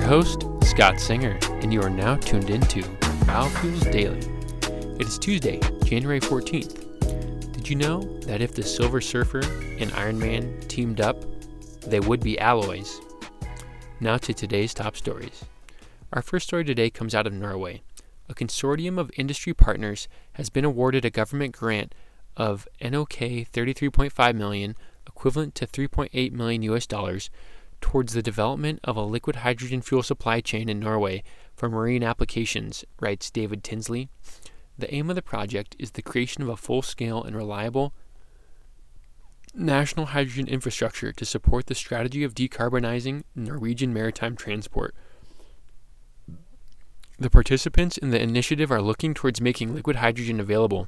host, Scott Singer, and you are now tuned into Biofuels Daily. It is Tuesday, January 14th. Did you know that if the Silver Surfer and Iron Man teamed up, they would be alloys? Now to today's top stories. Our first story today comes out of Norway. A consortium of industry partners has been awarded a government grant of NOK 33.5 million, equivalent to 3.8 million US dollars, towards the development of a liquid hydrogen fuel supply chain in Norway for marine applications, writes David Tinsley. The aim of the project is the creation of a full scale and reliable national hydrogen infrastructure to support the strategy of decarbonizing Norwegian maritime transport. The participants in the initiative are looking towards making liquid hydrogen available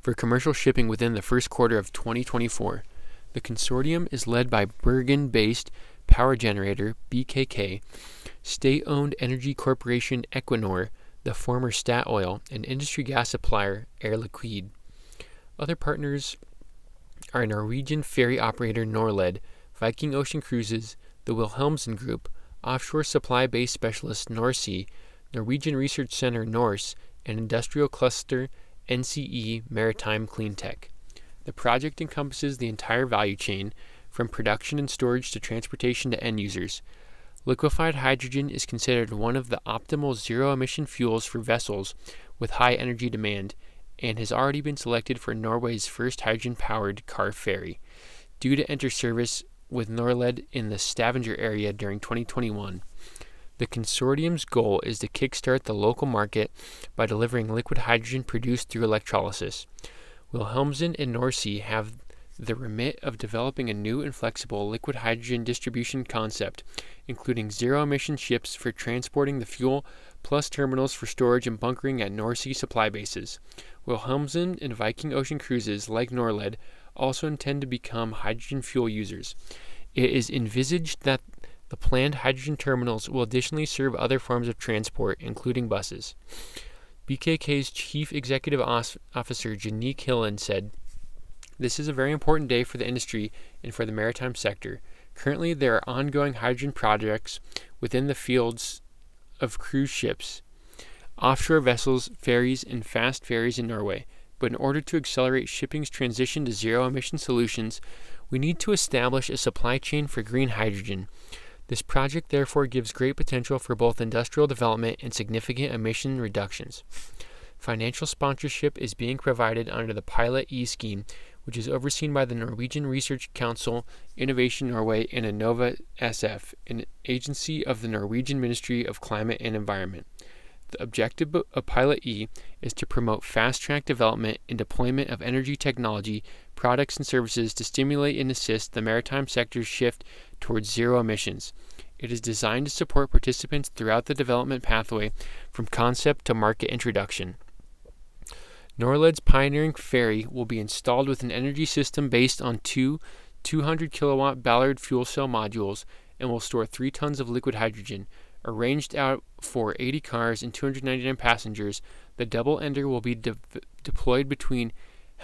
for commercial shipping within the first quarter of 2024. The consortium is led by Bergen based power generator BKK, state owned energy corporation Equinor, the former Statoil, and industry gas supplier Air Liquide. Other partners are Norwegian ferry operator Norled, Viking Ocean Cruises, the Wilhelmsen Group, offshore supply base specialist NorSea, Norwegian Research Center NORCE, and industrial cluster NCE Maritime Cleantech. The project encompasses the entire value chain, from production and storage to transportation to end users. Liquefied hydrogen is considered one of the optimal zero emission fuels for vessels with high energy demand and has already been selected for Norway's first hydrogen powered car ferry, due to enter service with Norled in the Stavanger area during 2021. The consortium's goal is to kickstart the local market by delivering liquid hydrogen produced through electrolysis. Wilhelmsen and NorSea have the remit of developing a new and flexible liquid hydrogen distribution concept, including zero emission ships for transporting the fuel, plus terminals for storage and bunkering at NorSea supply bases. Wilhelmsen and Viking Ocean Cruises, like Norled, also intend to become hydrogen fuel users. It is envisaged that the planned hydrogen terminals will additionally serve other forms of transport, including buses. BKK's Chief Executive Officer Jannicke Hilland said, This is a very important day for the industry and for the maritime sector. Currently, there are ongoing hydrogen projects within the fields of cruise ships, offshore vessels, ferries, and fast ferries in Norway. But in order to accelerate shipping's transition to zero emission solutions, we need to establish a supply chain for green hydrogen. This project therefore gives great potential for both industrial development and significant emission reductions. Financial sponsorship is being provided under the Pilot E scheme, which is overseen by the Norwegian Research Council, Innovation Norway, and Enova SF, an agency of the Norwegian Ministry of Climate and Environment. The objective of Pilot E is to promote fast track development and deployment of energy technology, products, and services to stimulate and assist the maritime sector's shift towards zero emissions. It is designed to support participants throughout the development pathway from concept to market introduction. Norled's pioneering ferry will be installed with an energy system based on two 200 kilowatt Ballard fuel cell modules and will store 3 tons of liquid hydrogen, Arranged out for 80 cars and 299 passengers, the double ender will be de- deployed between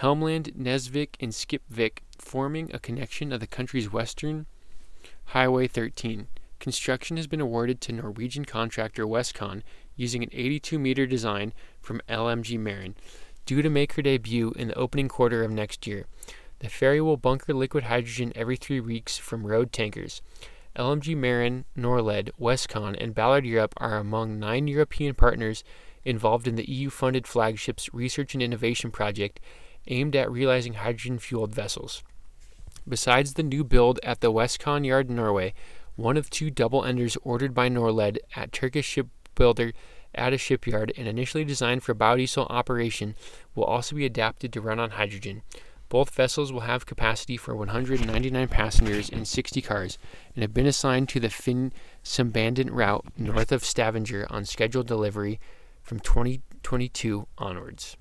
Hjelmeland, Nesvik, and Skipavik, forming a connection of the country's western Highway 13. Construction has been awarded to Norwegian contractor Westcon using an 82 meter design from LMG Marin, due to make her debut in the opening quarter of next year. The ferry will bunker liquid hydrogen every three weeks from road tankers. LMG Marin, Norled, Westcon, and Ballard Europe are among nine European partners involved in the EU funded flagship's research and innovation project aimed at realizing hydrogen fueled vessels. Besides the new build at the Westcon Yard, Norway, one of two double enders ordered by Norled at Turkish shipbuilder at a shipyard and initially designed for biodiesel operation will also be adapted to run on hydrogen. Both vessels will have capacity for 199 passengers and 60 cars and have been assigned to the Finn Sambandant route north of Stavanger on scheduled delivery from 2022 onwards.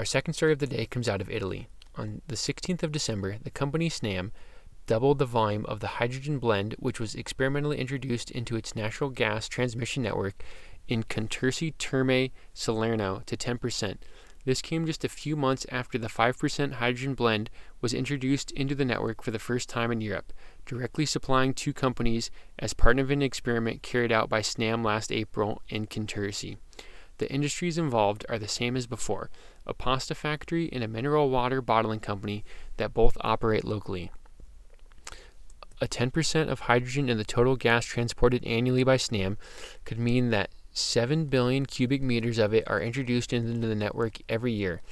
Our second story of the day comes out of Italy. On the 16th of December, the company Snam doubled the volume of the hydrogen blend which was experimentally introduced into its natural gas transmission network in Contursi Terme Salerno to 10%. This came just a few months after the 5% hydrogen blend was introduced into the network for the first time in Europe, directly supplying two companies as part of an experiment carried out by Snam last April in Contursi. The industries involved are the same as before a pasta factory and a mineral water bottling company that both operate locally. A 10% of hydrogen in the total gas transported annually by SNAM could mean that 7 billion cubic meters of it are introduced into the network every year.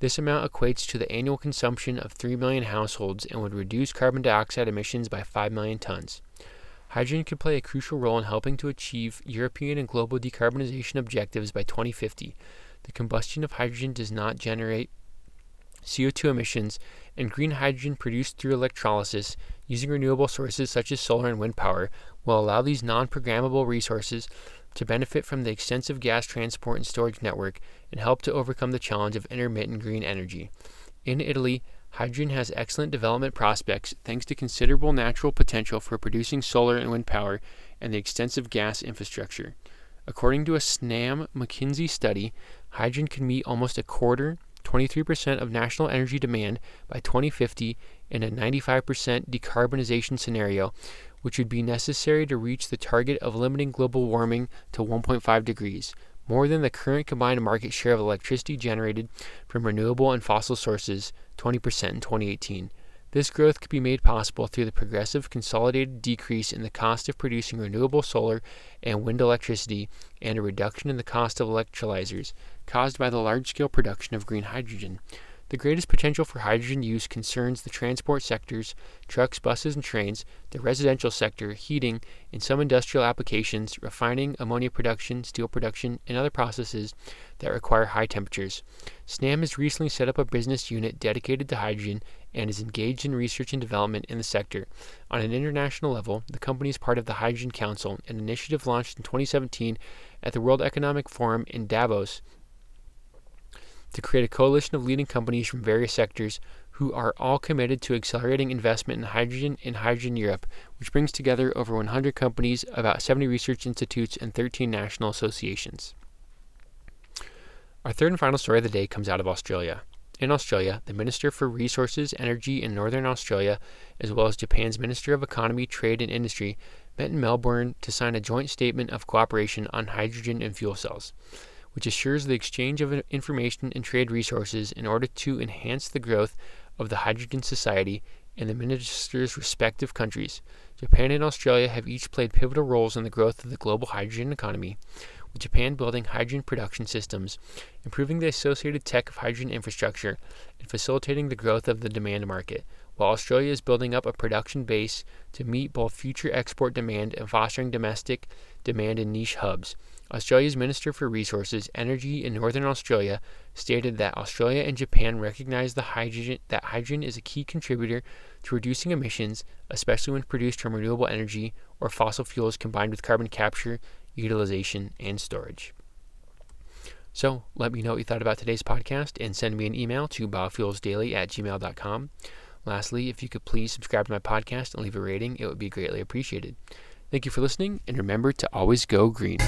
This amount equates to the annual consumption of 3 million households and would reduce carbon dioxide emissions by 5 million tons. Hydrogen could play a crucial role in helping to achieve European and global decarbonization objectives by 2050. The combustion of hydrogen does not generate CO2 emissions, and green hydrogen produced through electrolysis using renewable sources such as solar and wind power will allow these non programmable resources to benefit from the extensive gas transport and storage network and help to overcome the challenge of intermittent green energy. In Italy, Hydrogen has excellent development prospects thanks to considerable natural potential for producing solar and wind power and the extensive gas infrastructure. According to a SNAM McKinsey study, hydrogen can meet almost a quarter, 23% of national energy demand by 2050 in a 95% decarbonization scenario, which would be necessary to reach the target of limiting global warming to 1.5 degrees more than the current combined market share of electricity generated from renewable and fossil sources, 20% in 2018. This growth could be made possible through the progressive consolidated decrease in the cost of producing renewable solar and wind electricity and a reduction in the cost of electrolyzers caused by the large scale production of green hydrogen. The greatest potential for hydrogen use concerns the transport sectors, trucks, buses, and trains, the residential sector, heating, in some industrial applications, refining, ammonia production, steel production, and other processes that require high temperatures. SNAM has recently set up a business unit dedicated to hydrogen and is engaged in research and development in the sector. On an international level, the company is part of the Hydrogen Council, an initiative launched in 2017 at the World Economic Forum in Davos to create a coalition of leading companies from various sectors who are all committed to accelerating investment in hydrogen in Hydrogen Europe, which brings together over 100 companies, about 70 research institutes, and 13 national associations. Our third and final story of the day comes out of Australia. In Australia, the Minister for Resources, Energy and Northern Australia, as well as Japan's Minister of Economy, Trade and Industry, met in Melbourne to sign a joint statement of cooperation on hydrogen and fuel cells which assures the exchange of information and trade resources in order to enhance the growth of the hydrogen society in the ministers' respective countries. Japan and Australia have each played pivotal roles in the growth of the global hydrogen economy, with Japan building hydrogen production systems, improving the associated tech of hydrogen infrastructure, and facilitating the growth of the demand market, while Australia is building up a production base to meet both future export demand and fostering domestic demand in niche hubs. Australia's Minister for Resources, Energy and Northern Australia stated that Australia and Japan recognize the hydrogen, that hydrogen is a key contributor to reducing emissions, especially when produced from renewable energy or fossil fuels combined with carbon capture, utilization, and storage. So let me know what you thought about today's podcast and send me an email to biofuelsdaily at gmail.com. Lastly, if you could please subscribe to my podcast and leave a rating, it would be greatly appreciated. Thank you for listening, and remember to always go green.